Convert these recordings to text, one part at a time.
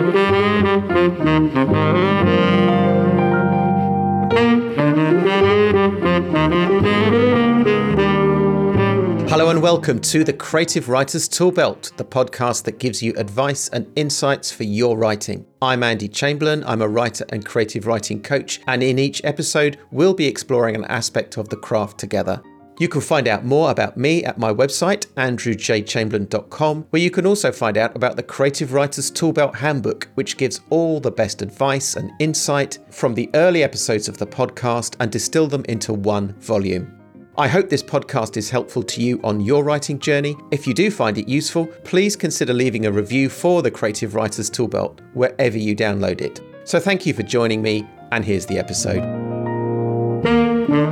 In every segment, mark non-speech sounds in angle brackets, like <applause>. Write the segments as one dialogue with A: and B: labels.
A: Hello and welcome to the Creative Writers Toolbelt, the podcast that gives you advice and insights for your writing. I'm Andy Chamberlain, I'm a writer and creative writing coach, and in each episode, we'll be exploring an aspect of the craft together. You can find out more about me at my website, andrewjchamberlain.com, where you can also find out about the Creative Writers Toolbelt Handbook, which gives all the best advice and insight from the early episodes of the podcast and distill them into one volume. I hope this podcast is helpful to you on your writing journey. If you do find it useful, please consider leaving a review for the Creative Writers Toolbelt wherever you download it. So thank you for joining me, and here's the episode. Hello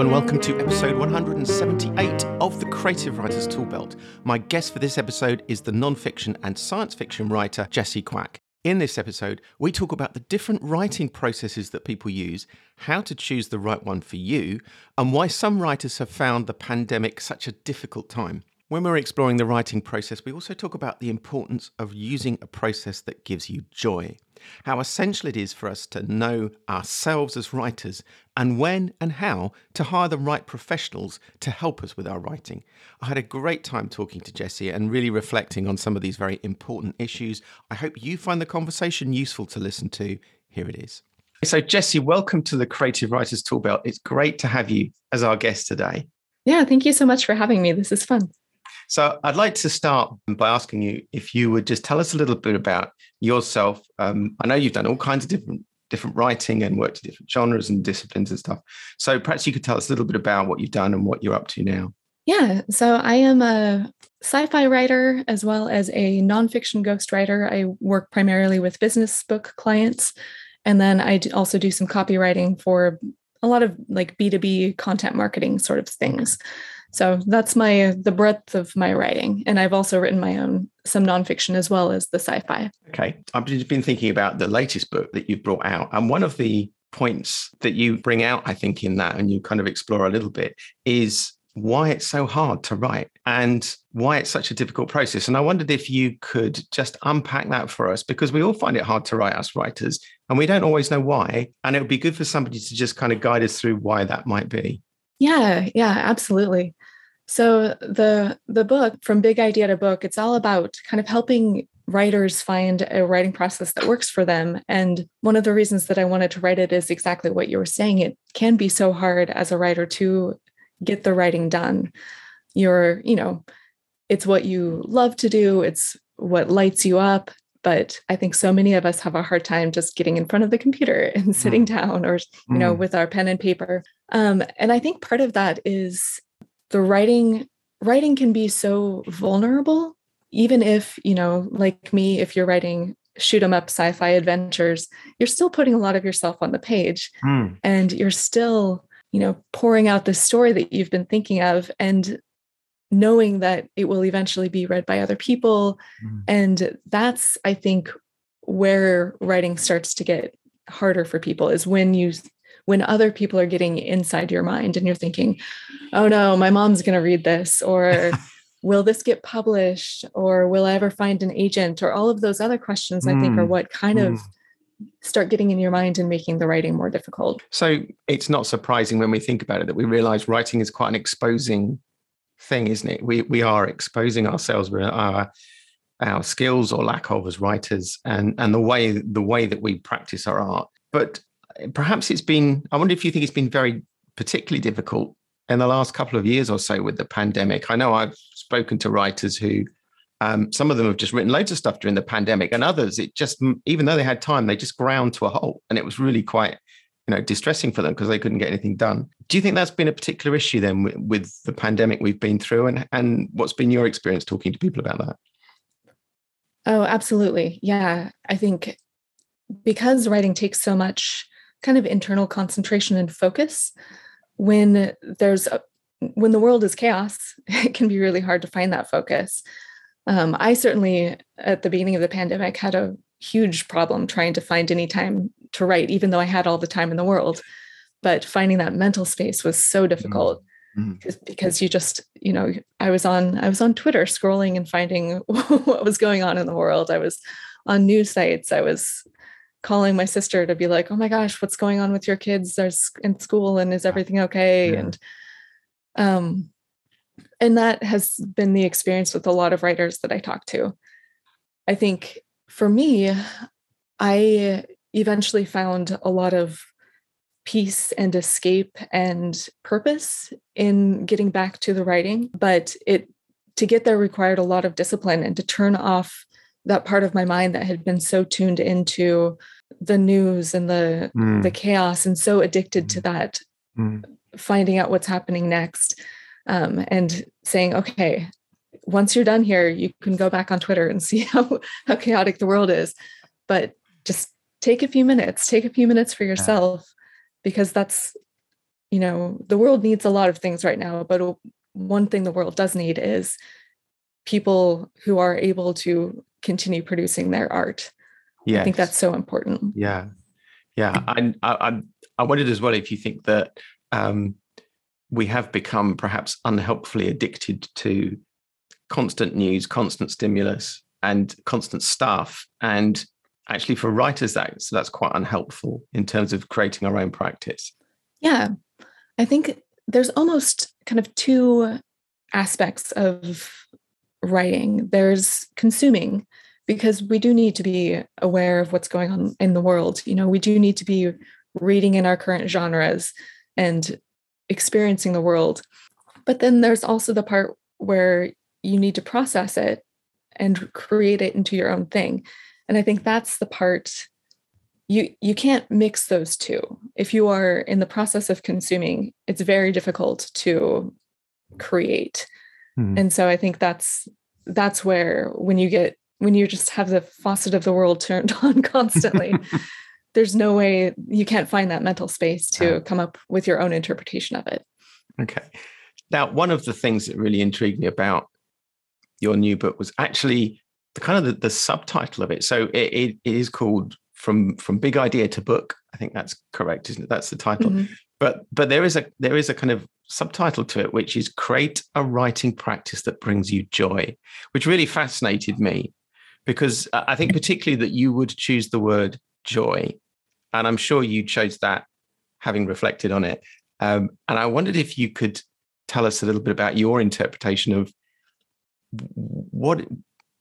A: and welcome to episode 178 of the Creative Writers Toolbelt. My guest for this episode is the non-fiction and science fiction writer Jessie Kwak. In this episode, we talk about the different writing processes that people use, how to choose the right one for you, and why some writers have found the pandemic such a difficult time. When we're exploring the writing process, we also talk about the importance of using a process that gives you joy how essential it is for us to know ourselves as writers and when and how to hire the right professionals to help us with our writing. I had a great time talking to Jessie and really reflecting on some of these very important issues. I hope you find the conversation useful to listen to. Here it is. So, Jessie, welcome to the Creative Writers Toolbelt. It's great to have you as our guest today.
B: Yeah, thank you so much for having me. This is fun.
A: So I'd like to start by asking you if you would just tell us a little bit about yourself. Um, I know you've done all kinds of different different writing and worked in different genres and disciplines and stuff. So perhaps you could tell us a little bit about what you've done and what you're up to now.
B: Yeah, so I am a sci-fi writer as well as a nonfiction ghostwriter. I work primarily with business book clients, and then I also do some copywriting for a lot of like B2B content marketing sort of things. So that's my the breadth of my writing, and I've also written my own some nonfiction as well as the sci-fi.
A: Okay, I've been thinking about the latest book that you've brought out, and one of the points that you bring out, I think, in that, and you kind of explore a little bit, is why it's so hard to write and why it's such a difficult process. And I wondered if you could just unpack that for us because we all find it hard to write as writers and we don't always know why. And it would be good for somebody to just kind of guide us through why that might be.
B: Yeah, yeah, absolutely. So the the book from big idea to book, it's all about kind of helping writers find a writing process that works for them. And one of the reasons that I wanted to write it is exactly what you were saying. It can be so hard as a writer to get the writing done. You're, you know, it's what you love to do, it's what lights you up. But I think so many of us have a hard time just getting in front of the computer <laughs> and sitting mm. down or, you know, mm. with our pen and paper. Um, and I think part of that is the writing writing can be so vulnerable even if you know like me if you're writing shoot 'em up sci-fi adventures you're still putting a lot of yourself on the page mm. and you're still you know pouring out the story that you've been thinking of and knowing that it will eventually be read by other people mm. and that's i think where writing starts to get harder for people is when you when other people are getting inside your mind and you're thinking, oh no, my mom's going to read this, or <laughs> will this get published, or will I ever find an agent, or all of those other questions, mm. I think are mm, what kind mm. of start getting in your mind and making the writing more difficult.
A: So it's not surprising when we think about it that we realize writing is quite an exposing thing, isn't it? We we are exposing ourselves with our our skills or lack of as writers and and the way the way that we practice our art. But perhaps it's been, I wonder if you think it's been very particularly difficult in the last couple of years or so with the pandemic. I know I've spoken to writers who, um, some of them have just written loads of stuff during the pandemic, and others, it just, even though they had time, they just ground to a halt. And it was really quite, you know, distressing for them because they couldn't get anything done. Do you think that's been a particular issue then with, with the pandemic we've been through? And, and what's been your experience talking to people about that?
B: Oh, absolutely. Yeah. I think because writing takes so much kind of internal concentration and focus. When there's a, when the world is chaos <laughs> it can be really hard to find that focus. Um, i certainly at the beginning of the pandemic had a huge problem trying to find any time to write even though i had all the time in the world. But finding that mental space was so difficult mm. because you just you know i was on i was on twitter scrolling and finding <laughs> what was going on in the world. I was on news sites. I was calling my sister to be like oh my gosh what's going on with your kids? They're in school and is everything okay? Yeah. and um and that has been the experience with a lot of writers that i talk to. I think for me i eventually found a lot of peace and escape and purpose in getting back to the writing but it to get there required a lot of discipline and to turn off that part of my mind that had been so tuned into the news and the mm. the chaos and so addicted mm. to that mm. finding out what's happening next um, and saying okay once you're done here you can go back on twitter and <laughs> see how how chaotic the world is but just take a few minutes take a few minutes for yourself because that's you know the world needs a lot of things right now but one thing the world does need is people who are able to continue producing their art. Yeah i think that's so important.
A: Yeah. Yeah I, I i wondered as well if you think that um we have become perhaps unhelpfully addicted to constant news constant stimulus and constant stuff. And actually for writers that so that's quite unhelpful in terms of creating our own practice.
B: Yeah. I think there's almost kind of two aspects of writing there's consuming because we do need to be aware of what's going on in the world you know we do need to be reading in our current genres and experiencing the world. But then there's also the part where you need to process it and create it into your own thing. And i think that's the part you you can't mix those two. If you are in the process of consuming it's very difficult to create mm-hmm. and so i think that's that's where when you get when you just have the faucet of the world turned <laughs> on constantly <laughs> there's no way you can't find that mental space to come up with your own interpretation of it
A: okay now one of the things that really intrigued me about your new book was actually the kind of the, the subtitle of it. So it, it, it is called from from big idea to book. I think that's correct, isn't it? That's the title. Mm-hmm. But but there is a there is a kind of subtitle to it, which is create a writing practice that brings you joy, which really fascinated me because I think particularly that you would choose the word joy, and I'm sure you chose that having reflected on it. Um, and I wondered if you could tell us a little bit about your interpretation of what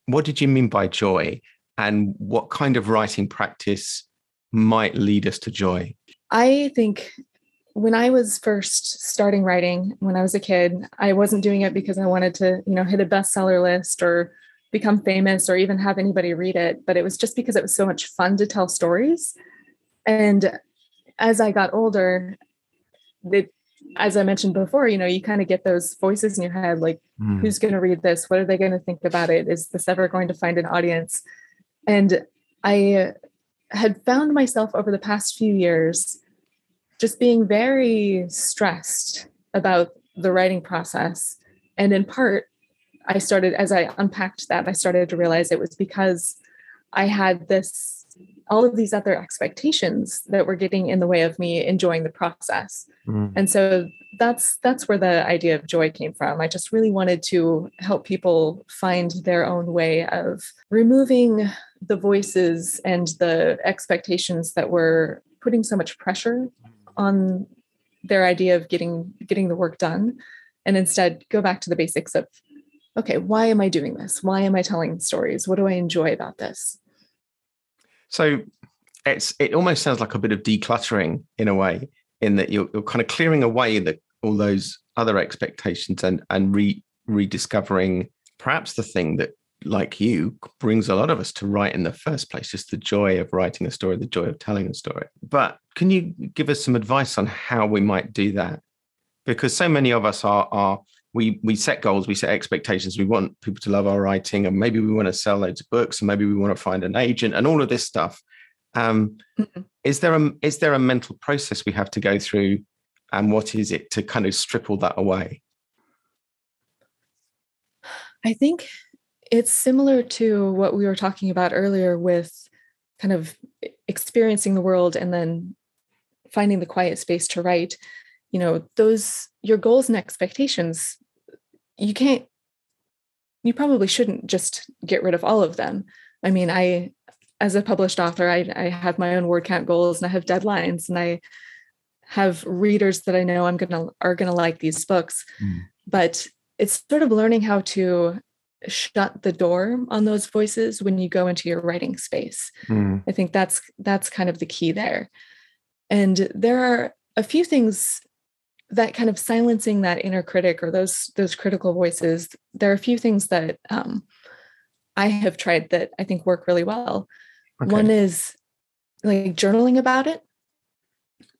A: what did you mean by joy and what kind of writing practice might lead us to joy?
B: I think when I was first starting writing when I was a kid, I wasn't doing it because I wanted to, you know, hit a bestseller list or become famous or even have anybody read it, but it was just because it was so much fun to tell stories. And as I got older, it as I mentioned before, you know, you kind of get those voices in your head like, mm. who's going to read this? What are they going to think about it? Is this ever going to find an audience? And I had found myself over the past few years just being very stressed about the writing process. And in part, I started, as I unpacked that, I started to realize it was because I had this all of these other expectations that were getting in the way of me enjoying the process mm. and so that's that's where the idea of joy came from i just really wanted to help people find their own way of removing the voices and the expectations that were putting so much pressure on their idea of getting getting the work done and instead go back to the basics of okay why am i doing this? Why am i telling stories? What do i enjoy about this?
A: So it's it almost sounds like a bit of decluttering in a way, in that you're, you're kind of clearing away the, all those other expectations and and re, rediscovering perhaps the thing that like you brings a lot of us to write in the first place just the joy of writing a story the joy of telling a story but can you give us some advice on how we might do that because so many of us are are we we set goals, we set expectations. We want people to love our writing, and maybe we want to sell loads of books, and maybe we want to find an agent, and all of this stuff. Um, mm-hmm. Is there a is there a mental process we have to go through, and what is it to kind of strip all that away?
B: I think it's similar to what we were talking about earlier with kind of experiencing the world and then finding the quiet space to write. You know those your goals and expectations you can't you probably shouldn't just get rid of all of them. I mean i as a published author i, I have my own word count goals and i have deadlines and i have readers that i know i'm gonna are gonna like these books. Mm. but it's sort of learning how to shut the door on those voices when you go into your writing space mm. i think that's that's kind of the key there and there are a few things that kind of silencing that inner critic or those those critical voices there are a few things that um, i have tried that i think work really well okay. one is like journaling about it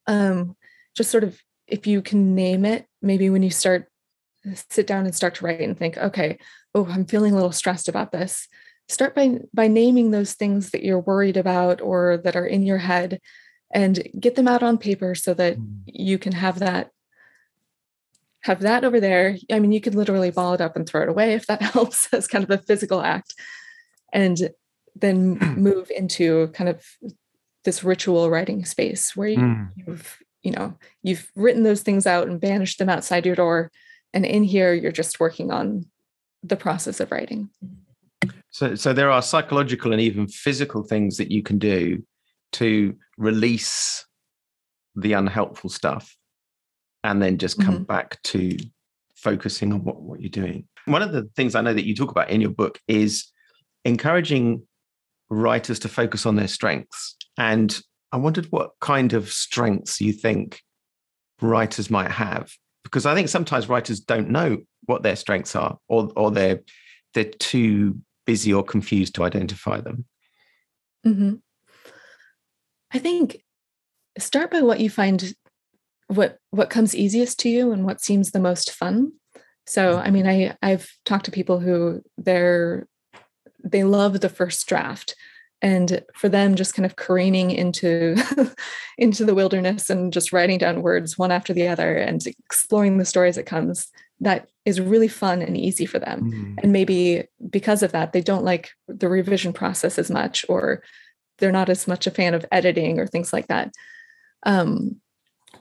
B: um, just sort of if you can name it maybe when you start sit down and start to write and think okay oh i'm feeling a little stressed about this start by by naming those things that you're worried about or that are in your head and get them out on paper so that hmm. you can have that have that over there. I mean, you could literally ball it up and throw it away if that <laughs> helps as kind of a physical act. And then <clears throat> move into kind of this ritual writing space where you, mm. you've, you know, you've written those things out and banished them outside your door. And in here, you're just working on the process of writing.
A: So, so there are psychological and even physical things that you can do to release the unhelpful stuff and then just come mm-hmm. back to focusing on what, what you're doing. One of the things I know that you talk about in your book is encouraging writers to focus on their strengths. And I wondered what kind of strengths you think writers might have. Because I think sometimes writers don't know what their strengths are, or or they're they're too busy or confused to identify them.
B: Mm-hmm. I think start by what you find what what comes easiest to you and what seems the most fun so i mean i i've talked to people who they're they love the first draft and for them just kind of careening into <laughs> into the wilderness and just writing down words one after the other and exploring the story as it comes that is really fun and easy for them mm. and maybe because of that they don't like the revision process as much or they're not as much a fan of editing or things like that um,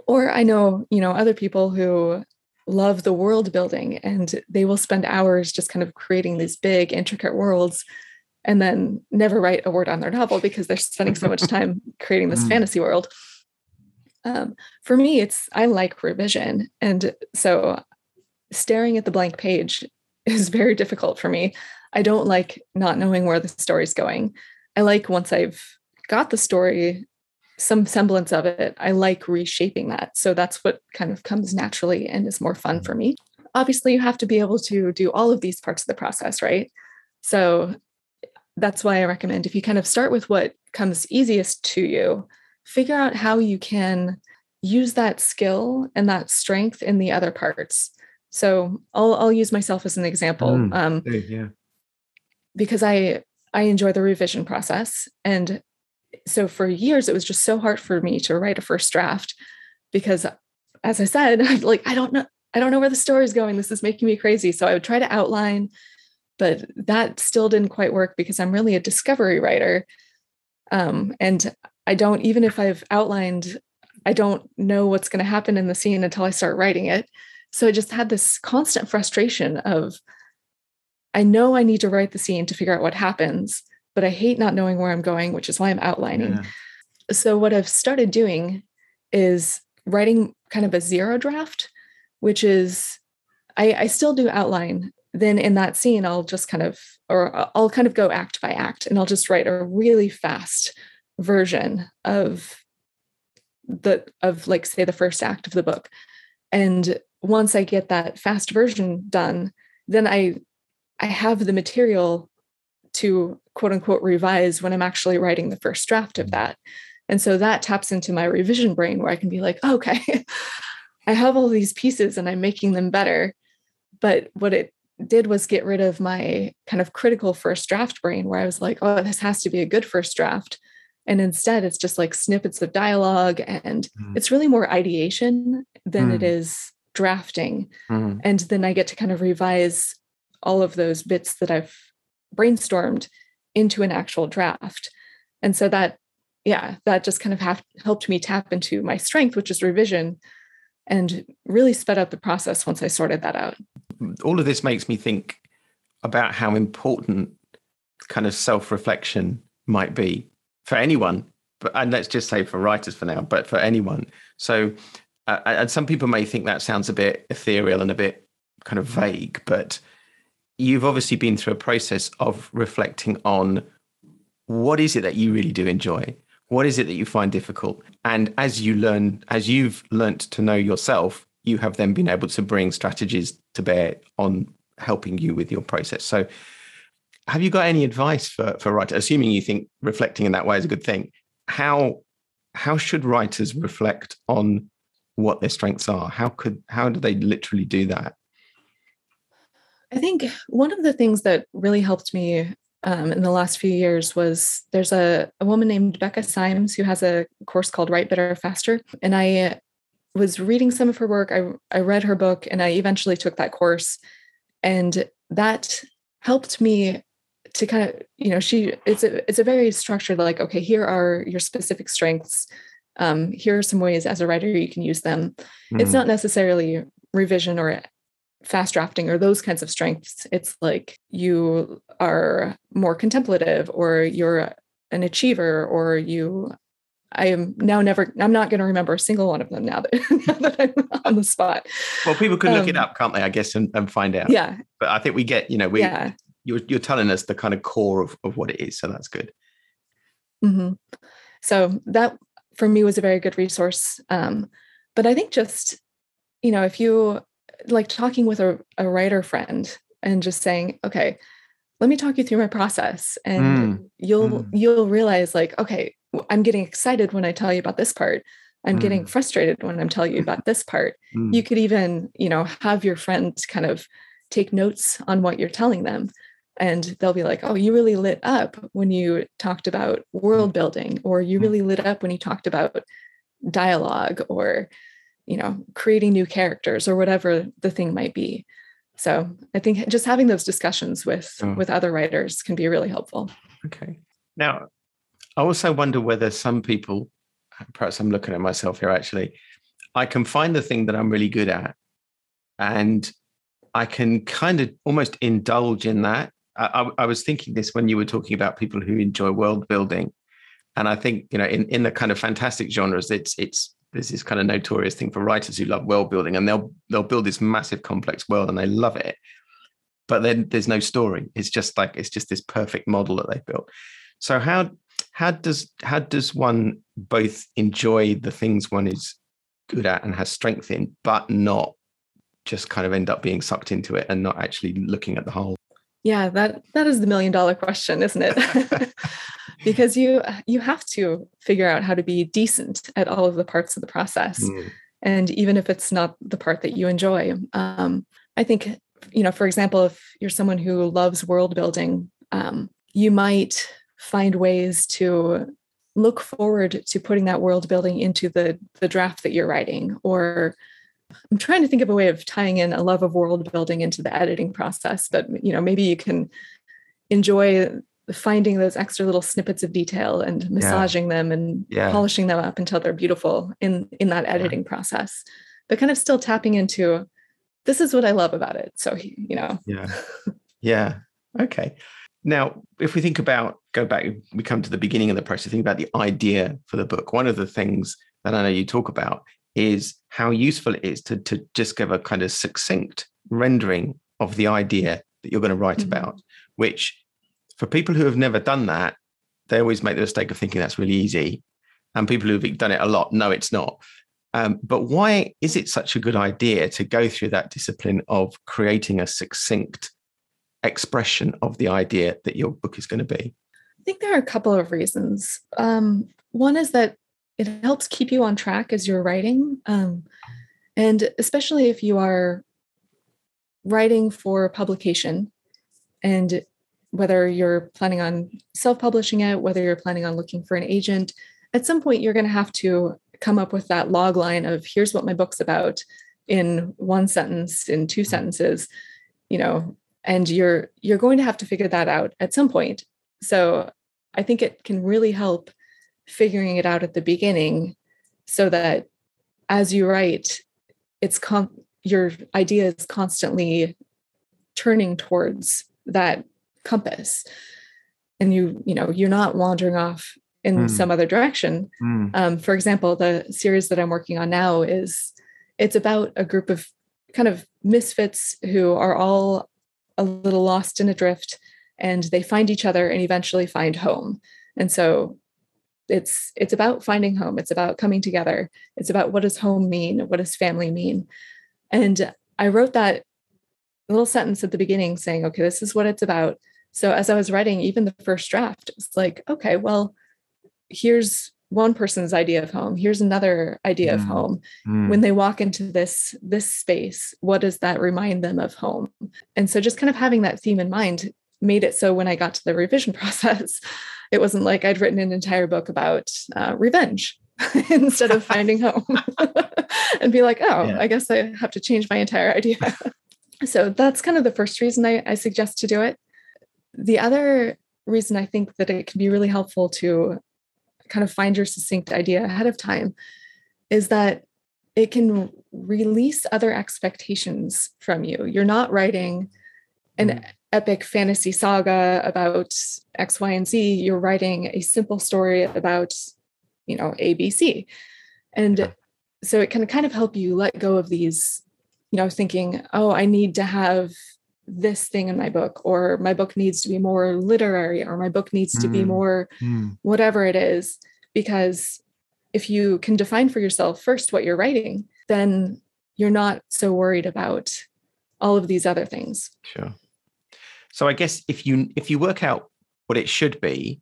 B: or I know, you know, other people who love the world building and they will spend hours just kind of creating these big, intricate worlds and then never write a word on their novel because they're spending so much time <laughs> creating this mm. fantasy world. Um, for me, it's I like revision. And so staring at the blank page is very difficult for me. I don't like not knowing where the story's going. I like once I've got the story some semblance of it, I like reshaping that. So that's what kind of comes naturally and is more fun for me. Obviously, you have to be able to do all of these parts of the process, right? So that's why I recommend if you kind of start with what comes easiest to you, figure out how you can use that skill and that strength in the other parts. So I'll I'll use myself as an example. Mm, um, yeah. Because I I enjoy the revision process and so for years it was just so hard for me to write a first draft because as i said <laughs> I'm like i don't know i don't know where the story is going this is making me crazy so i would try to outline but that still didn't quite work because i'm really a discovery writer um, and i don't even if i've outlined i don't know what's going to happen in the scene until i start writing it so i just had this constant frustration of i know i need to write the scene to figure out what happens but I hate not knowing where I'm going, which is why I'm outlining. Yeah. So, what I've started doing is writing kind of a zero draft, which is I, I still do outline. Then in that scene, I'll just kind of, or I'll kind of go act by act and I'll just write a really fast version of the, of like, say, the first act of the book. And once I get that fast version done, then I I have the material to quote unquote revise when I'm actually writing the first draft of that. And so that taps into my revision brain where I can be like, oh, <laughs> okay, I have all these pieces and I'm making them better. But what it did was get rid of my kind of critical first draft brain where I was like, oh, this has to be a good first draft. And instead, it's just like snippets of dialogue and mm. it's really more ideation than mm. it is drafting. Mm. And then I get to kind of revise all of those bits that I've brainstormed into an actual draft. And so that, yeah, that just kind of have, helped me tap into my strength, which is revision. and really sped up the process once I sorted that out.
A: All of this makes me think about how important kind of self reflection might be for anyone, but and let's just say for writers for now, but for anyone. So, uh, and some people may think that sounds a bit ethereal and a bit kind of vague, but you've obviously been through a process of reflecting on what is it that you really do enjoy? What is it that you find difficult? And as you learn as you've learnt to know yourself you have then been able to bring strategies to bear on helping you with your process. So have you got any advice for for writers assuming you think reflecting in that way is a good thing how how should writers reflect on what their strengths are how could how do they literally do that
B: I think one of the things that really helped me um, in the last few years was there's a, a woman named Becca Symes who has a course called Write Better Faster. And I was reading some of her work. I, I read her book and I eventually took that course. And that helped me to kind of, you know, she it's a it's a very structured, like, okay, here are your specific strengths. Um, here are some ways as a writer you can use them. Mm. It's not necessarily revision or fast drafting or those kinds of strengths. It's like you are more contemplative or you're an achiever or you I am now never I'm not going to remember a single one of them now that, <laughs> now that I'm on the spot.
A: Well, people can look um, it up, can't they? I guess and, and, find out.
B: Yeah.
A: But I think we get, you know, we yeah. you're you're telling us the kind of core of, of what it is. So that's good.
B: Mm-hmm. So that for me was a very good resource. Um, but I think just, you know, if you like talking with a, a writer friend and just saying, okay, let me talk you through my process and mm. you'll mm. you'll realize like okay i'm getting excited when i tell you about this part i'm mm. getting frustrated when i'm telling you about this part mm. you could even you know have your friend kind of take notes on what you're telling them and they'll be like oh you really lit up when you talked about world building or you mm. really lit up when you talked about dialogue or you know creating new characters or whatever the thing might be so i think just having those discussions with oh. with other writers can be really helpful
A: okay now i also wonder whether some people perhaps i'm looking at myself here actually i can find the thing that i'm really good at and i can kind of almost indulge in that I, I, was thinking this when you were talking about people who enjoy world building. And i think you know in, in the kind of fantastic genres it's it's there's this kind of notorious thing for writers who love world building and they'll they'll build this massive complex world and they love it. But then there's no story. It's just like it's just this perfect model that they've built. So how how does how does one both enjoy the things one is good at and has strength in but not just kind of end up being sucked into it and not actually looking at the whole
B: yeah that that is the million dollar question isn't it <laughs> <laughs> because you you have to figure out how to be decent at all of the parts of the process mm. and even if it's not the part that you enjoy um, i think you know for example if you're someone who loves world building um, you might find ways to look forward to putting that world building into the the draft that you're writing or i'm trying to think of a way of tying in a love of world building into the editing process but you know maybe you can enjoy finding those extra little snippets of detail and massaging yeah. them and yeah. polishing them up until they're beautiful in in that editing yeah. process but kind of still tapping into this is what i love about it so you know
A: yeah yeah okay now if we think about go back we come to the beginning of the process think about the idea for the book one of the things that i know you talk about is how useful it is to, to just give a kind of succinct rendering of the idea that you're going to write mm-hmm. about which for people who have never done that, they always make the mistake of thinking that's really easy. And people who've done it a lot, no, it's not. Um, but why is it such a good idea to go through that discipline of creating a succinct expression of the idea that your book is going to be?
B: I think there are a couple of reasons. Um, one is that it helps keep you on track as you're writing. Um, and especially if you are writing for publication and whether you're planning on self publishing it, whether you're planning on looking for an agent, at some point you're going to have to come up with that log line of here's what my book's about in one sentence, in two sentences, you know, and you're you're going to have to figure that out at some point. So I think it can really help figuring it out at the beginning so that as you write, it's con- your idea is constantly turning towards that compass and you you know you're not wandering off in mm. some other direction mm. um, for example the series that i'm working on now is it's about a group of kind of misfits who are all a little lost and adrift and they find each other and eventually find home and so it's it's about finding home. It's about coming together. It's about what does home mean? What does family mean? And i wrote that little sentence at the beginning saying okay this is what it's about. So as i was writing even the first draft it's like okay well here's one person's idea of home. Here's another idea mm. of home. Mm. when they walk into this this space what does that remind them of home? And so just kind of having that theme in mind made it so when i got to the revision <laughs> process it wasn't like i'd written an entire book about uh, revenge <laughs> instead of finding home <laughs> and be like oh yeah. i guess i have to change my entire idea <laughs> so that's kind of the first reason I, I suggest to do it the other reason i think that it can be really helpful to kind of find your succinct idea ahead of time is that it can release other expectations from you. You're not writing an mm. Epic fantasy saga about X, Y, and Z. You're writing a simple story about, you know, ABC. And so it can kind of help you let go of these, you know, thinking, oh, I need to have this thing in my book or my book needs to be more literary or my book needs to mm. be more mm. whatever it is because if you can define for yourself first what you're writing then you're not so worried about all of these other things
A: sure so i guess if you if you work out what it should be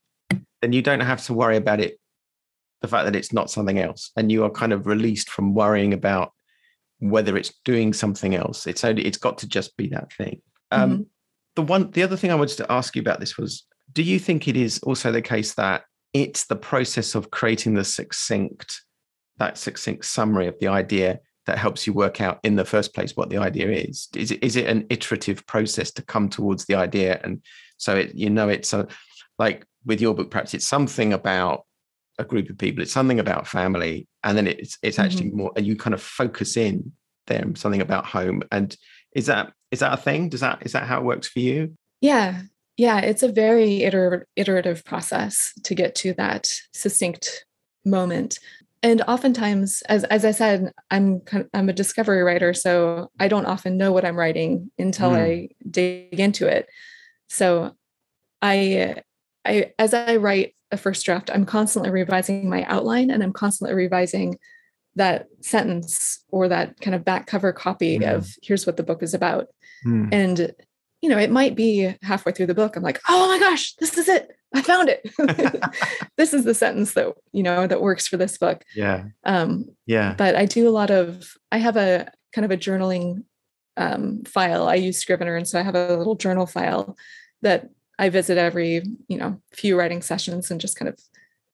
A: then you don't have to worry about it the fact that it's not something else. And you are kind of released from worrying about whether it's doing something else. It's only it's got to just be that thing. Um, mm-hmm. The one, the other thing I wanted to ask you about this was: Do you think it is also the case that it's the process of creating the succinct, that succinct summary of the idea that helps you work out in the first place what the idea is? Is it is it an iterative process to come towards the idea, and so it you know it's a like with your book, perhaps it's something about a group of people, it's something about family, and then it's it's actually mm-hmm. more, and you kind of focus in there something about home and is that is that a thing? Does that is that how it works for you?
B: Yeah. Yeah, it's a very iter- iterative process to get to that succinct moment. And oftentimes, as as I said, I'm kind of, I'm a discovery writer, so I don't often know what I'm writing until mm. I dig into it. So, I I as I write a first draft, I'm constantly revising my outline, and I'm constantly revising that sentence or that kind of back cover copy mm. of here's what the book is about. Mm. And you know, it might be halfway through the book I'm like, "Oh my gosh, this is it. I found it. <laughs> this is the sentence that, you know, that works for this book."
A: Yeah. Um yeah.
B: But I do a lot of I have a kind of a journaling um, file. I use Scrivener and so I have a little journal file that I visit every, you know, few writing sessions and just kind of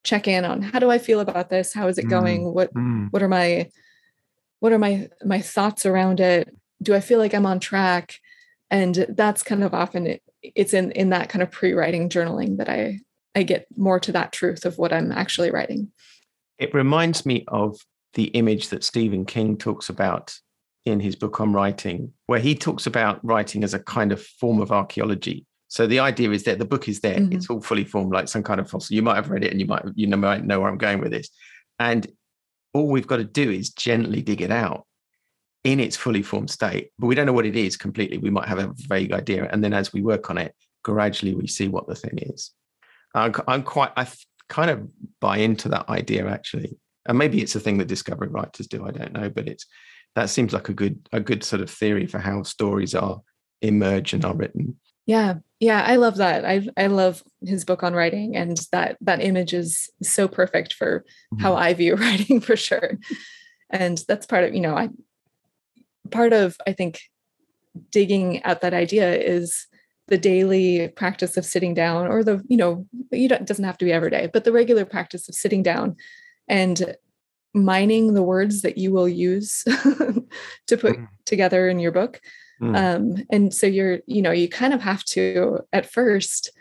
B: check in on how do I feel about this? How is it mm, going? What mm. what are my what are my my thoughts around it? Do I feel like I'm on track? And that's kind of often it, it's in in that kind of pre-writing journaling that I I get more to that truth of what I'm actually writing.
A: It reminds me of the image that Stephen King talks about in his book on writing, where he talks about writing as a kind of form of archaeology. So the idea is that the book is there; mm-hmm. it's all fully formed, like some kind of fossil. You might have read it, and you might you know might know where I'm going with this. And all we've got to do is gently dig it out in its fully formed state. But we don't know what it is completely. We might have a vague idea, and then as we work on it, gradually we see what the thing is. I'm, I'm quite. I kind of buy into that idea actually, and maybe it's a thing that discovery writers do. I don't know, but it's that seems like a good a good sort of theory for how stories are emerge and are written.
B: Yeah, yeah, I love that. I I love his book on writing, and that that image is so perfect for mm-hmm. how I view <laughs> writing for sure. And that's part of you know I part of I think digging at that idea is the daily practice of sitting down, or the you know you don't, it doesn't have to be every day, but the regular practice of sitting down and mining the words that you will use <laughs> to put mm. together in your book Mm. Um, and so you're, you know, you kind of have to at first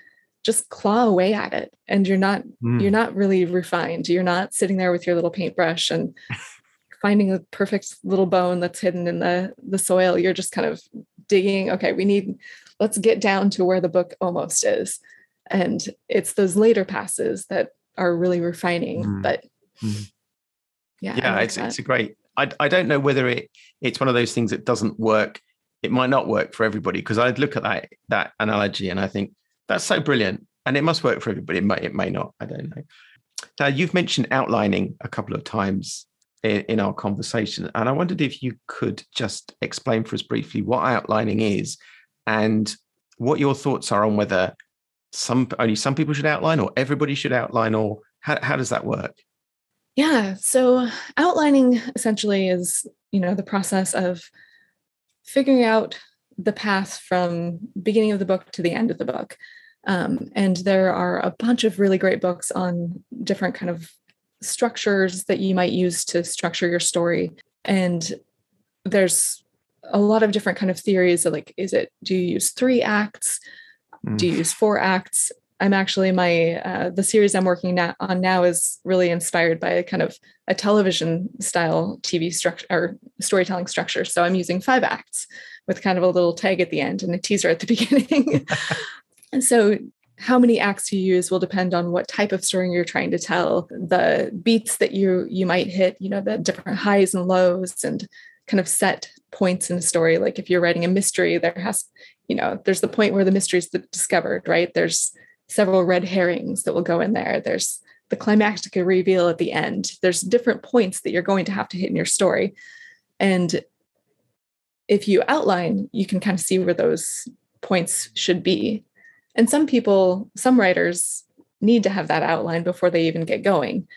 B: just claw away at it and you're not mm. you're not really refined you're not sitting there with your little paintbrush and <laughs> finding a perfect little bone that's hidden in the the soil you're just kind of digging okay we need let's get down to where the book almost is and it's those later passes that are really refining mm. but mm.
A: yeah yeah like it's, it's a great I, I don't know whether it it's one of those things that doesn't work it might not work for everybody because i'd look at that that analogy and i think that's so brilliant and it must work for everybody it may it may not i don't know now you've mentioned outlining a couple of times in, in our conversation. And i wondered if you could just explain for us briefly what outlining is and what your thoughts are on whether some only some people should outline or everybody should outline or how, how does that work?
B: Yeah so outlining essentially is you know the process of figuring out the path from beginning of the book to the end of the book. Um, and there are a bunch of really great books on different kind of structures that you might use to structure your story. And there's a lot of different kind of theories of like is it do you use three acts? Mm. do you use four acts? I'm actually my uh, the series i'm working na- on now is really inspired by a kind of a television style tv structure or storytelling structure. So i'm using five acts with kind of a little tag at the end and a teaser at the <laughs> beginning. And <laughs> so how many acts you use will depend on what type of story you're trying to tell. The beats that you you might hit you know the different highs and lows and kind of set points in a story. Like if you're writing a mystery there has you know there's the point where the mystery is discovered right? There's several red herrings that will go in there. There's the climactic reveal at the end. There's different points that you're going to have to hit in your story. And if you outline you can kind of see where those points should be and some people some writers need to have that outline before they even get going.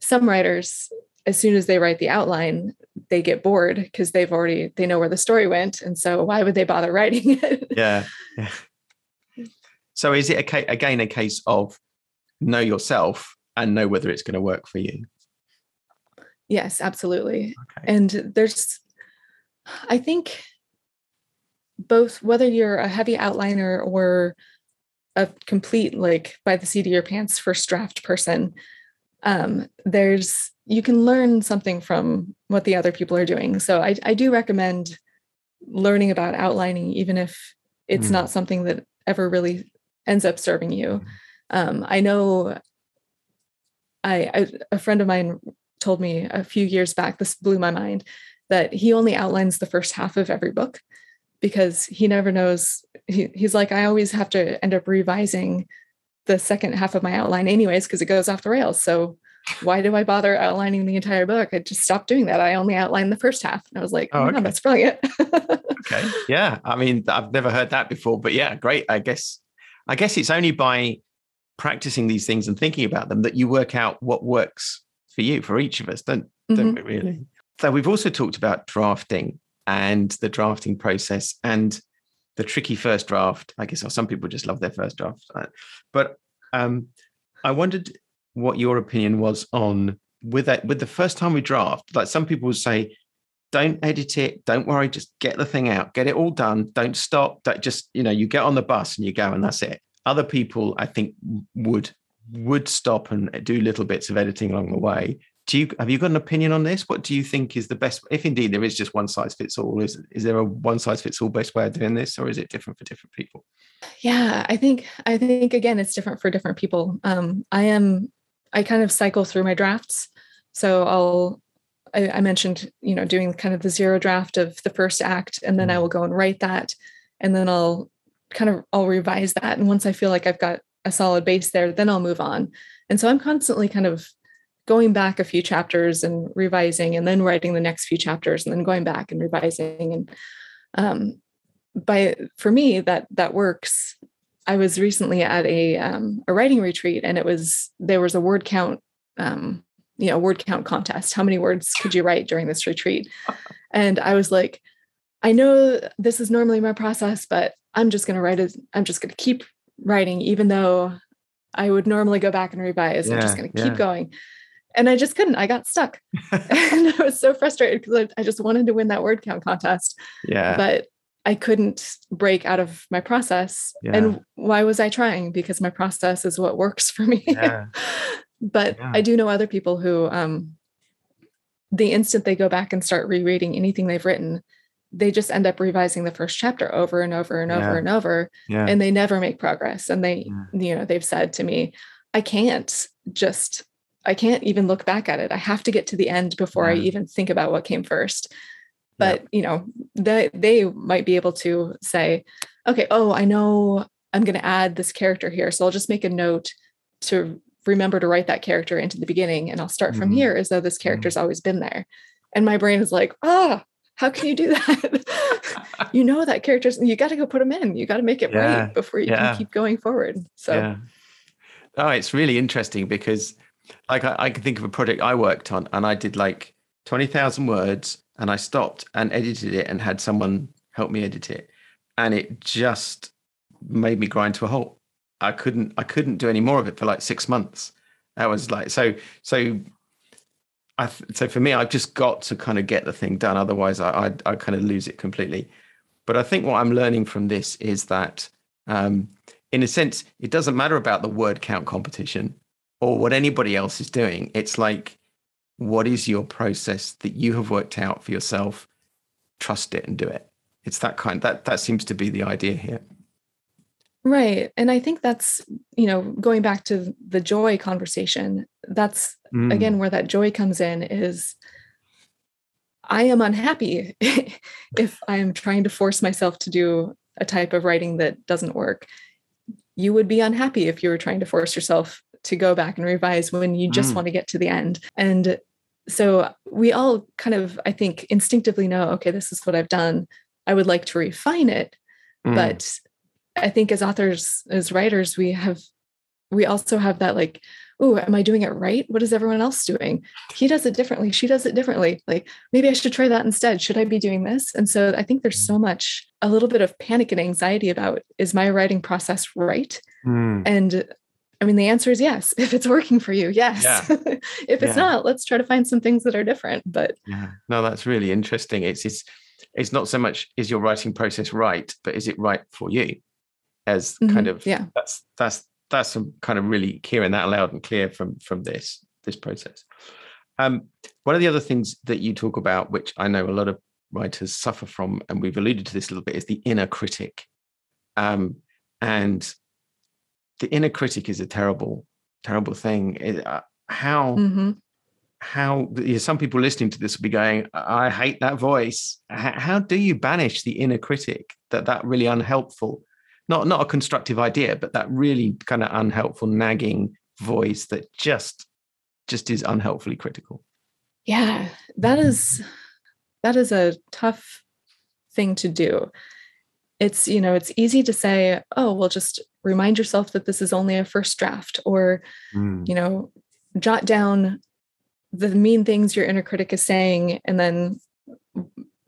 B: Some writers as soon as they write the outline they get bored because they've already they know where the story went. And so why would they bother <laughs> writing it?
A: Yeah, yeah. so is it a ca- again a case of know yourself and know whether it's going to work for you?
B: Yes absolutely. Okay. and there's i think both whether you're a heavy outliner or a complete like by the seat of your pants first draft person um, there's you can learn something from what the other people are doing. So I, I do recommend learning about outlining, even if it's mm. not something that ever really ends up serving you. Um, I know I, I, a friend of mine told me a few years back, this blew my mind, that he only outlines the first half of every book because he never knows. He, he's like, I always have to end up revising the second half of my outline anyways because it goes off the rails. So why do I bother outlining the entire book? I just stopped doing that. I only outlined the first half. And I was like, oh, okay. that's brilliant. <laughs>
A: okay. Yeah. I mean, I've never heard that before, but yeah, great. I guess, I guess it's only by practicing these things and thinking about them that you work out what works for you, for each of us, don't, mm-hmm. don't we really? So we've also talked about drafting and the drafting process and the tricky first draft. I guess some people just love their first draft, but um, I wondered what your opinion was on with that with the first time we draft. Like some people say, don't edit it, don't worry, just get the thing out, get it all done, don't stop. That just you know you get on the bus and you go and that's it. Other people, I think, would would stop and do little bits of editing along the way. Do you have you got an opinion on this? What do you think is the best? If indeed there is just one size fits all, is is there a one size fits all best way of doing this, or is it different for different people?
B: Yeah, I think I think again it's different for different people. Um, I am I kind of cycle through my drafts. So I'll, I, I, mentioned, you know, doing kind of the zero draft of the first act, and then I mm-hmm. will go and write that. And then I'll kind of, I'll revise that. And once I feel like I've got a solid base there, then I'll move on. And so I'm constantly kind of going back a few chapters and revising and then writing the next few chapters and then going back and revising. And um, by, for me, that, that works I was recently at a um, a writing retreat, and it was there was a word count, um, you know, word count contest. How many words could you write during this retreat? And I was like, I know this is normally my process, but I'm just going to write it. I'm just going to keep writing, even though I would normally go back and revise. Yeah, I'm just going to yeah. keep going. And I just couldn't. I got stuck, <laughs> and I was so frustrated because I, I just wanted to win that word count contest.
A: Yeah.
B: But I couldn't break out of my process. Yeah. And why was I trying? Because my process is what works for me. Yeah. <laughs> but yeah. I do know other people who um the instant they go back and start rereading anything they've written, they just end up revising the first chapter over and over and over and over
A: Yeah.
B: and they never make progress and they
A: Yeah.
B: you know they've said to me i can't just i can't even look back at it. I have to get to the end before i even think about what came first. But you know they they might be able to say okay oh i know i'm going to add this character here so i'll just make a note to remember to write that character into the beginning and i'll start from
A: Mhm.
B: here as though this character's always been there. And my brain is like ah how can you do <laughs> that? <laughs> You know that character's you got to go put them in. You got to make it
A: Yeah,
B: right before you
A: yeah.
B: can keep going forward so.
A: Yeah. Oh, it's really interesting because, like, I, I can think of a project I worked on, and I did like twenty thousand words, and I stopped and edited it, and had someone help me edit it, and it just made me grind to a halt. I couldn't, I couldn't do any more of it for like six months. That was like so, so. I so for me, I've just got to kind of get the thing done. Otherwise, I I, I kind of lose it completely. But I think what I'm learning from this is that. Um, in a sense, it doesn't matter about the word count competition or what anybody else is doing. It's like, what is your process that you have worked out for yourself? Trust it and do it. It's that kind. That that seems to be the idea here.
B: right and i think that's you know going back to the joy conversation that's
A: Mm.
B: again where that joy comes in is i am unhappy <laughs> if i'm trying to force myself to do a type of writing that doesn't work you would be unhappy if you were trying to force yourself to go back and revise when you just
A: Mm.
B: want to get to the end. And so we all kind of i think instinctively know okay this is what i've done. I would like to refine it.
A: Mm.
B: but i think as authors as writers we have we also have that like oh am i doing it right? What is everyone else doing? He does it differently. She does it differently. Like maybe i should try that instead. Should i be doing this? And so i think there's so much a little bit of panic and anxiety about is my writing process right?
A: Mm.
B: and i mean the answer is yes <laughs> if it's working for you yes
A: Yeah. <laughs>
B: if it's
A: Yeah.
B: not let's try to find some things that are different but
A: Yeah. No, that's really interesting. It's it's it's not so much is your writing process right, but is it right for you? As kind
B: Mhm.
A: of
B: yeah
A: that's that's that's some kind of really hearing that loud and clear from from this this process. Um, one of the other things that you talk about, which I know a lot of writers suffer from, and we've alluded to this a little bit, is the inner critic. Um, and the inner critic is a terrible, terrible thing. It- uh, how
B: Mhm.
A: how you know, some people listening to this will be going, I hate that voice. H- how do you banish the inner critic? That that really unhelpful, not not a constructive idea, but that really kind of unhelpful, nagging voice that just just is unhelpfully critical.
B: yeah that is that is a tough thing to do it's you know it's easy to say oh well just remind yourself that this is only a first draft or you know jot down the mean things your inner critic is saying and then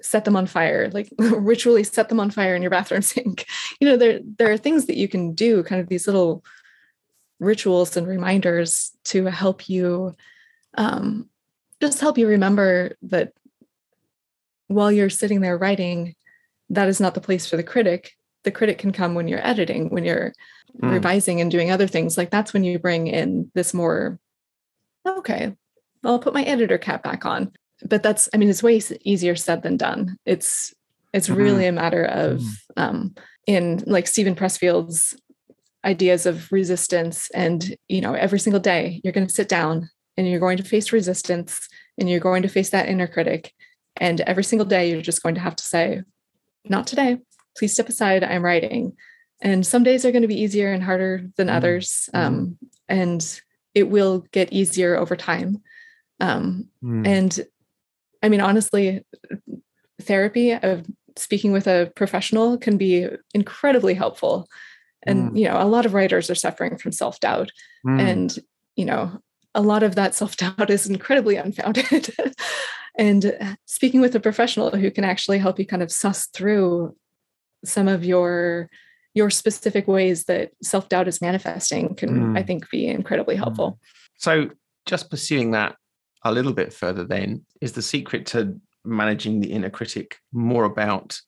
B: set them on fire like <laughs> ritually set them on fire in your bathroom <laughs> sink. You know there there are things that you can do kind of these little rituals and reminders to help you um, just help you remember that while you're sitting there writing that is not the place for the critic the critic can come when you're editing when you're
A: Mm.
B: revising and doing other things like that's when you bring in this more okay well, i'll put my editor cap back on but that's i mean it's way easier said than done it's it's
A: Mhm.
B: really a matter of
A: Mhm.
B: um in like steven pressfield's ideas of resistance and you know every single day you're going to sit down and you're going to face resistance and you're going to face that inner critic and every single day you're just going to have to say not today please step aside i'm writing and some days are going to be easier and harder than
A: Mhm.
B: others um, and it will get easier over time um,
A: Mm.
B: and i mean honestly therapy of speaking with a professional can be incredibly helpful and
A: Mm.
B: you know a lot of writers are suffering from self-doubt
A: Mm.
B: and you know a lot of that self-doubt is incredibly unfounded <laughs> and speaking with a professional who can actually help you kind of suss through some of your your specific ways that self-doubt is manifesting can i
A: Mm.
B: think be incredibly helpful
A: So, just pursuing that a little bit further, then, is the secret to managing the inner critic more about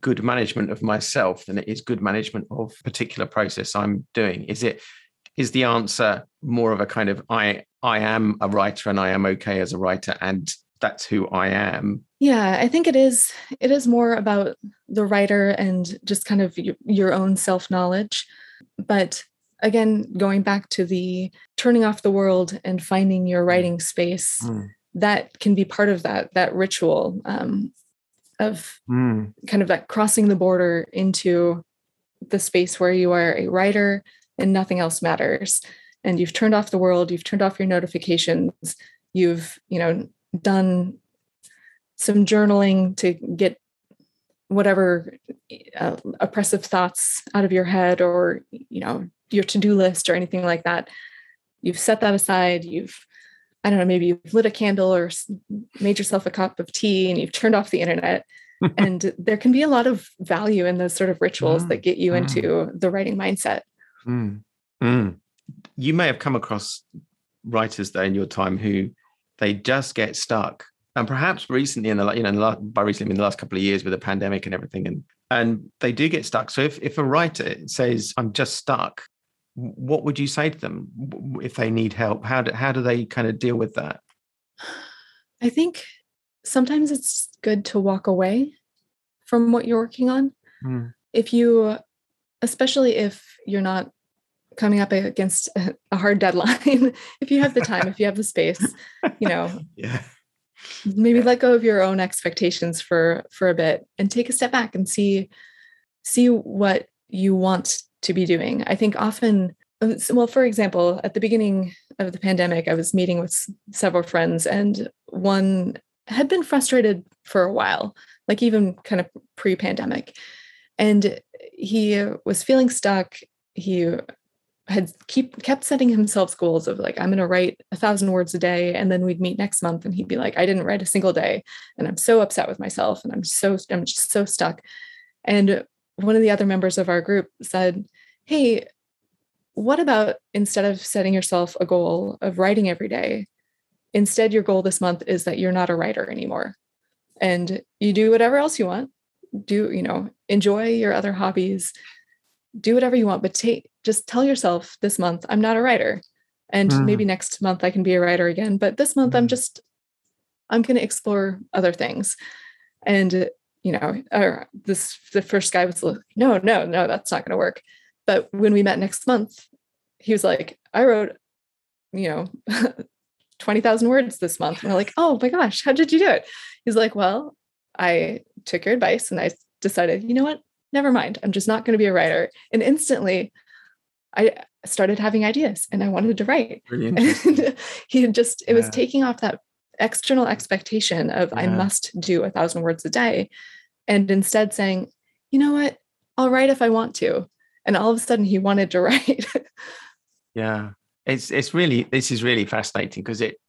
A: good management of myself than it is good management of particular process I'm doing? Is it is the answer more of a kind of I I am a writer and I am okay as a writer and that's who I am.
B: Yeah, I think it is it is more about the writer and just kind of your, your own self-knowledge. But again, going back to the turning off the world and finding your mm. writing space, mm. that can be part of that that ritual um, of mm. kind of that crossing the border into the space where you are a writer and nothing else matters and you've turned off the world you've turned off your notifications you've you know done some journaling to get whatever uh, oppressive thoughts out of your head or you know your to-do list or anything like that you've set that aside you've i don't know maybe you've lit a candle or made yourself a cup of tea and you've turned off the internet <laughs> and there can be a lot of value in those sort of rituals mm, that get you mm. into the writing mindset
A: mm, mm. you may have come across writers there in your time who they just get stuck and perhaps recently in the you know in the last, by recently in the last couple of years with the pandemic and everything and and they do get stuck. So if, if a writer says i'm just stuck what would you say to them if they need help? How do, how do they kind of deal with that? <sighs>
B: I think sometimes it's good to walk away from what you're working on. Mm. if you especially if you're not coming up against <laughs> a, hard deadline <laughs> if you have the time if you have the space you know. <laughs>
A: Yeah
B: maybe let go of your own expectations for for a bit and take a step back and see see what you want to be doing. I think often uh, well for example at the beginning of the pandemic i was meeting with several friends and one had been frustrated for a while like even kind of pre-pandemic. And he was feeling stuck. He had keep kept setting himself goals of like i'm going to write a thousand words a day and then we'd meet next month and he'd be like i didn't write a single day and i'm so upset with myself and i'm so i'm just so stuck. And one of the other members of our group said hey what about instead of setting yourself a goal of writing every day instead your goal this month is that you're not a writer anymore and you do whatever else you want do you know enjoy your other hobbies do whatever you want but take just tell yourself this month i'm not a writer. And mm. maybe next month i can be a writer again but this month i'm mm. just i'm going to explore other things. And you know or this the first guy was like no no no that's not going to work. But when we met next month he was like i wrote you know <laughs> 20,000 words this month. And we're like oh my gosh how did you do it? He's like well i took your advice and i decided you know what? Never mind, I'm just not going to be a writer. And instantly I started having ideas and I wanted to write. <laughs> And he had just, it yeah. was taking off that external expectation of yeah. I must do a thousand words a day. And instead saying, you know what, I'll write if I want to. And all of a sudden he wanted to <laughs> write.
A: yeah. It's it's really this is really fascinating because it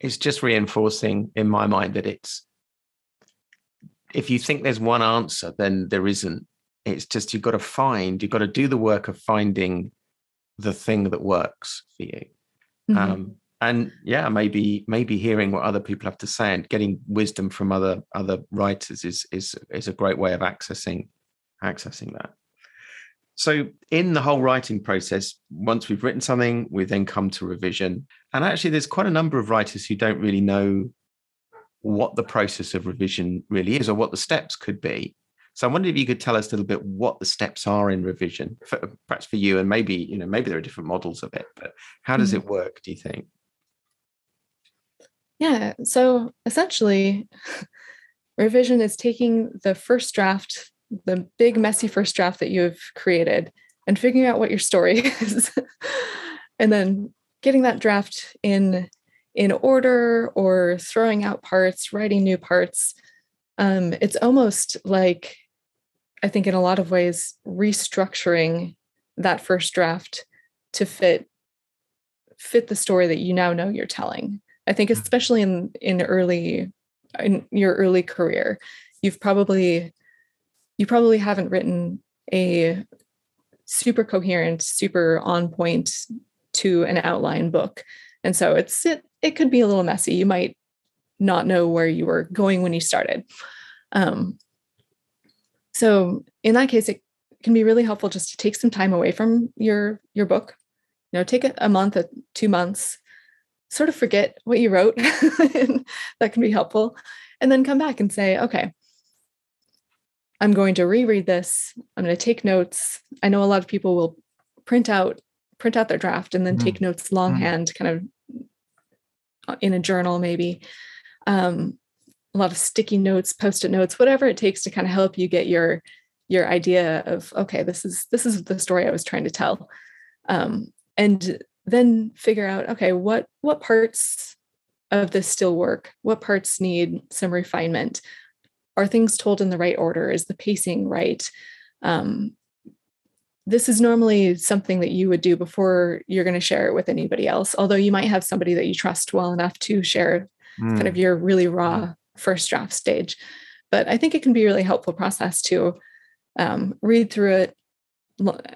A: it's just reinforcing in my mind that it's if you think there's one answer, then there isn't. It's just you've got to find, you've got to do the work of finding the thing that works for you. Mm-hmm. Um, and yeah, maybe maybe hearing what other people have to say and getting wisdom from other other writers is is is a great way of accessing accessing that. So in the whole writing process, once we've written something, we then come to revision. And actually, there's quite a number of writers who don't really know what the process of revision really is or what the steps could be. So I wondered if you could tell us a little bit what the steps are in revision, for, perhaps for you, and maybe you know maybe there are different models of it, but how does mm-hmm. it work? Do you think?
B: Yeah. So essentially, <laughs> revision is taking the first draft, the big messy first draft that you have created, and figuring out what your story <laughs> is, and then getting that draft in in order or throwing out parts, writing new parts. Um, it's almost like I think in a lot of ways, restructuring that first draft to fit fit the story that you now know you're telling. I think mm-hmm. especially in in early in your early career, you've probably you probably haven't written a super coherent, super on point to an outline book. And so it's it, it could be a little messy. You might not know where you were going when you started. Um, so in that case, it can be really helpful just to take some time away from your your book. You know, take a month, two months, sort of forget what you wrote. <laughs> that can be helpful. And then come back and say, okay, I'm going to reread this. I'm going to take notes. I know a lot of people will print out print out their draft and then mm-hmm. take notes longhand, mm-hmm. kind of in a journal, maybe. Um, a lot of sticky notes, post-it notes, whatever it takes to kind of help you get your your idea of okay, this is this is the story I was trying to tell. Um, and then figure out okay, what what parts of this still work? What parts need some refinement? Are things told in the right order? Is the pacing right? Um, this is normally something that you would do before you're going to share it with anybody else although you might have somebody that you trust well enough to share mm. kind of your really raw first draft stage. But i think it can be a really helpful process to um, read through it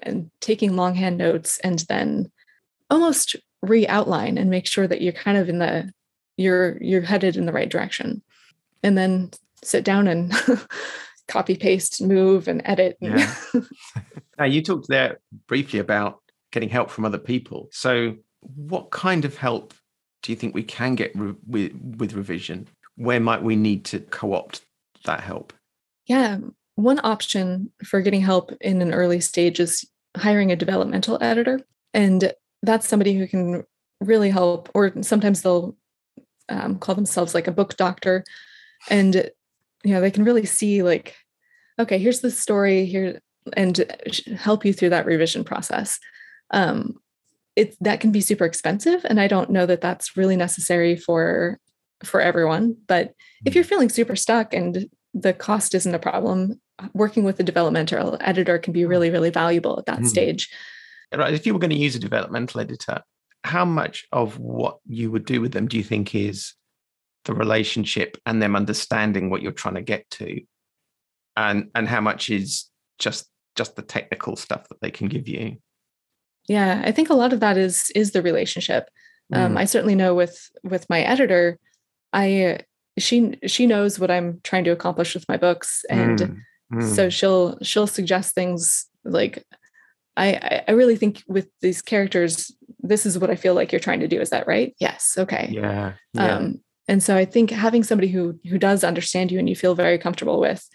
B: and taking longhand notes and then almost re-outline and make sure that you're kind of in the you're you're headed in the right direction. And then sit down and <laughs> copy paste move and edit.
A: Yeah. <laughs> now you talked there briefly about getting help from other people. So what kind of help do you think we can get re- with, with revision where might we need to co-opt that help?
B: Yeah one option for getting help in an early stage is hiring a developmental editor. And that's somebody who can really help or sometimes they'll um, call themselves like a book doctor. And you know they can really see like okay here's the story here and help you through that revision process. Um it that can be super expensive and i don't know that that's really necessary for for everyone but if you're mm. feeling super stuck and the cost isn't a problem working with a developmental editor can be mm. really really valuable at that mm. stage
A: right if you were going to use a developmental editor how much of what you would do with them do you think is the relationship and them understanding what you're trying to get to and and how much is just just the technical stuff that they can give you
B: yeah i think a lot of that is is the relationship um, mm. i certainly know with with my editor i she she knows what i'm trying to accomplish with my books and mm. Mm. so she'll she'll suggest things like I, I really think with these characters, this is what I feel like you're trying to do. Is that right? Yes. Okay.
A: Yeah. yeah. Um,
B: and so I think having somebody who who does understand you and you feel very comfortable with,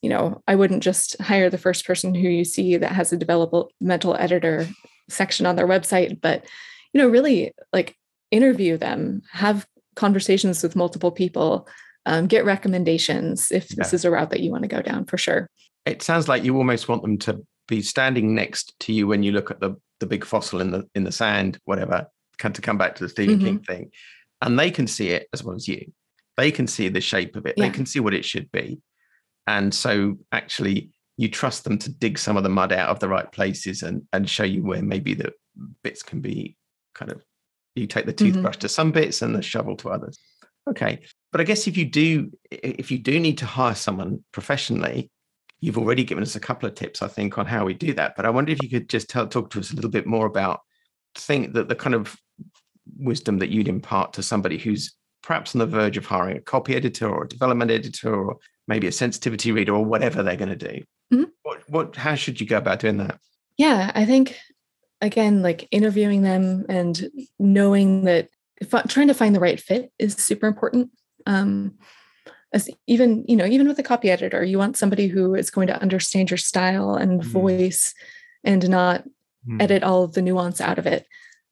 B: you know, I wouldn't just hire the first person who you see that has a developmental editor section on their website, but you know, really like interview them, have conversations with multiple people, um, get recommendations if yeah. this is a route that you want to go down for sure.
A: It sounds like you almost want them to be standing next to you when you look at the the big fossil in the in the sand, whatever. To come back to the Stephen mm-hmm. King thing, and they can see it as well as you. They can see the shape of it. Yeah. They can see what it should be. And so actually you trust them to dig some of the mud out of the right places and and show you where maybe the bits can be kind of you take the mm-hmm. toothbrush mm-hmm. to some bits and the shovel to others. Okay. But I guess if you do if you do need to hire someone professionally, you've already given us a couple of tips, I think, on how we do that. But I wonder if you could just tell, talk to us a little bit more about think that the kind of wisdom that you'd impart to somebody who's perhaps on the verge of hiring a copy editor or a development editor or maybe a sensitivity reader or whatever they're going to do mm-hmm. what, what how should you go about doing that
B: yeah i think again like interviewing them and knowing that trying to find the right fit is super important um, as even you know even with a copy editor you want somebody who is going to understand your style and mm. voice and not mm. edit all of the nuance out of it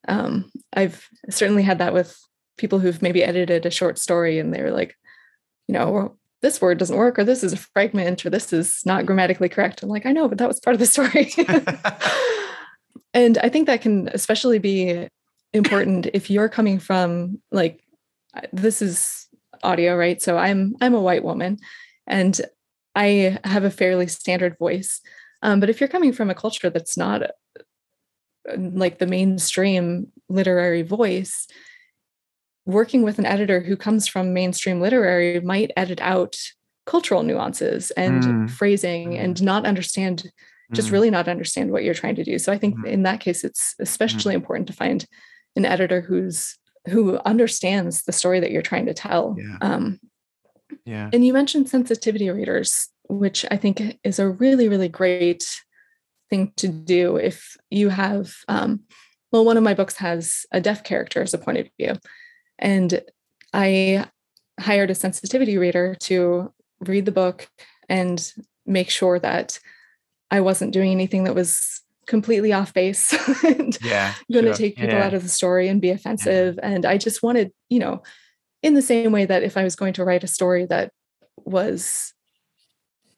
B: um, I've certainly had that with people who've maybe edited a short story and they were like, you know, well, this word doesn't work, or this is a fragment, or this is not grammatically correct. I'm like, I know, but that was part of the story. <laughs> <laughs> and I think that can especially be important if you're coming from like this is audio, right? So I'm I'm a white woman and I have a fairly standard voice. Um, but if you're coming from a culture that's not like the mainstream literary voice working with an editor who comes from mainstream literary might edit out cultural nuances and mm. phrasing and not understand just mm. really not understand what you're trying to do so i think mm. in that case it's especially mm. important to find an editor who's who understands the story that you're trying to tell
A: yeah. Um,
B: yeah and you mentioned sensitivity readers which i think is a really really great thing to do if you have um, well, one of my books has a deaf character as a point of view. And I hired a sensitivity reader to read the book and make sure that I wasn't doing anything that was completely off base <laughs> and
A: yeah,
B: going to take people
A: yeah.
B: out of the story and be offensive. Yeah. And I just wanted, you know, in the same way that if I was going to write a story that was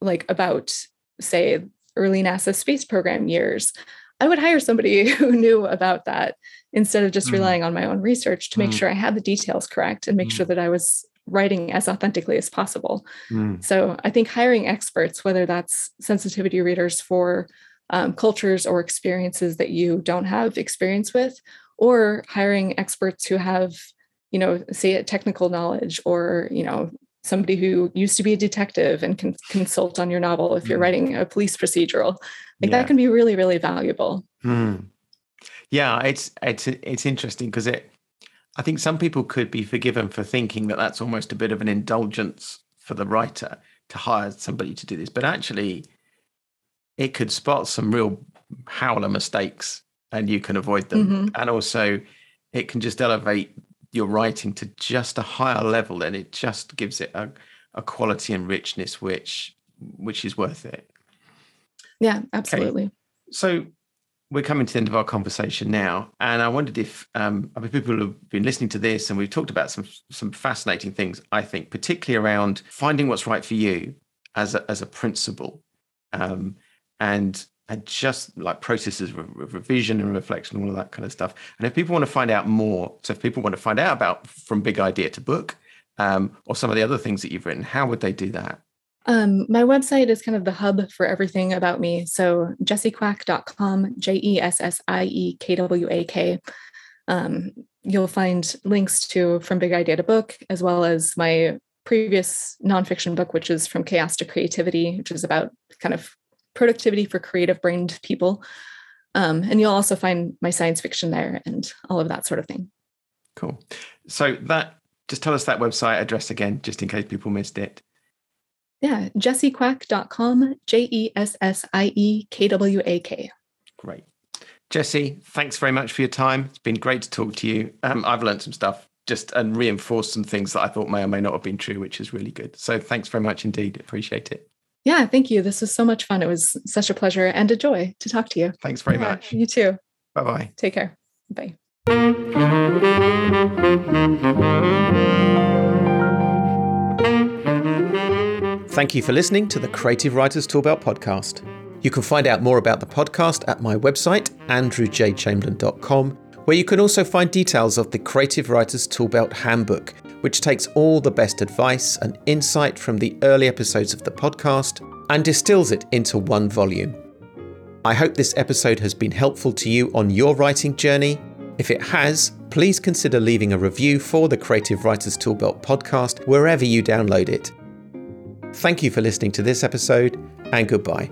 B: like about, say, early NASA space program years, I would hire somebody <laughs> who knew about that instead of just mm. relying on my own research to make mm. sure I had the details correct and make mm. sure that I was writing as authentically as possible.
A: Mm.
B: So I think hiring experts, whether that's sensitivity readers for um, cultures or experiences that you don't have experience with, or hiring experts who have, you know, say technical knowledge or, you know, somebody who used to be a detective and can consult on your novel if you're mm. writing a police procedural. Like yeah. that can be really, really valuable.
A: Mm. Yeah, it's it's it's interesting because it I think some people could be forgiven for thinking that that's almost a bit of an indulgence for the writer to hire somebody to do this, but actually, it could spot some real howler mistakes and you can avoid them.
B: Mm-hmm.
A: And also, it can just elevate your writing to just a higher level and it just gives it a, a quality and richness which which is worth it.
B: Yeah, absolutely. Okay.
A: So we're coming to the end of our conversation now, and I wondered if um, I mean, people have been listening to this, and we've talked about some some fascinating things. I think, particularly around finding what's right for you as a, as a principle, um, and and just like processes of revision and reflection, all of that kind of stuff. And if people want to find out more, so if people want to find out about from big idea to book, um, or some of the other things that you've written, how would they do that?
B: Um, my website is kind of the hub for everything about me. So jessiekwak.com, J E S S I E K W A K. Um, you'll find links to From Big Idea to Book, as well as my previous nonfiction book, which is From Chaos to Creativity, which is about kind of productivity for creative brained people. Um, and you'll also find my science fiction there and all of that sort of thing.
A: Cool. So that just tell us that website address again, just in case people missed it.
B: Yeah, jessiekwak.com, J E S S I E K W A K.
A: Great. Jessie, thanks very much for your time. It's been great to talk to you. Um, I've learned some stuff just and reinforced some things that I thought may or may not have been true, which is really good. So thanks very much indeed. Appreciate it.
B: Yeah, thank you. This was so much fun. It was such a pleasure and a joy to talk to you.
A: Thanks very yeah, much.
B: You too.
A: Bye bye.
B: Take care. Bye.
A: Thank you for listening to the Creative Writers Toolbelt podcast. You can find out more about the podcast at my website, andrewjchamberlain.com, where you can also find details of the Creative Writers Toolbelt Handbook, which takes all the best advice and insight from the early episodes of the podcast and distills it into one volume. I hope this episode has been helpful to you on your writing journey. If it has, please consider leaving a review for the Creative Writers Toolbelt podcast wherever you download it. Thank you for listening to this episode, and goodbye.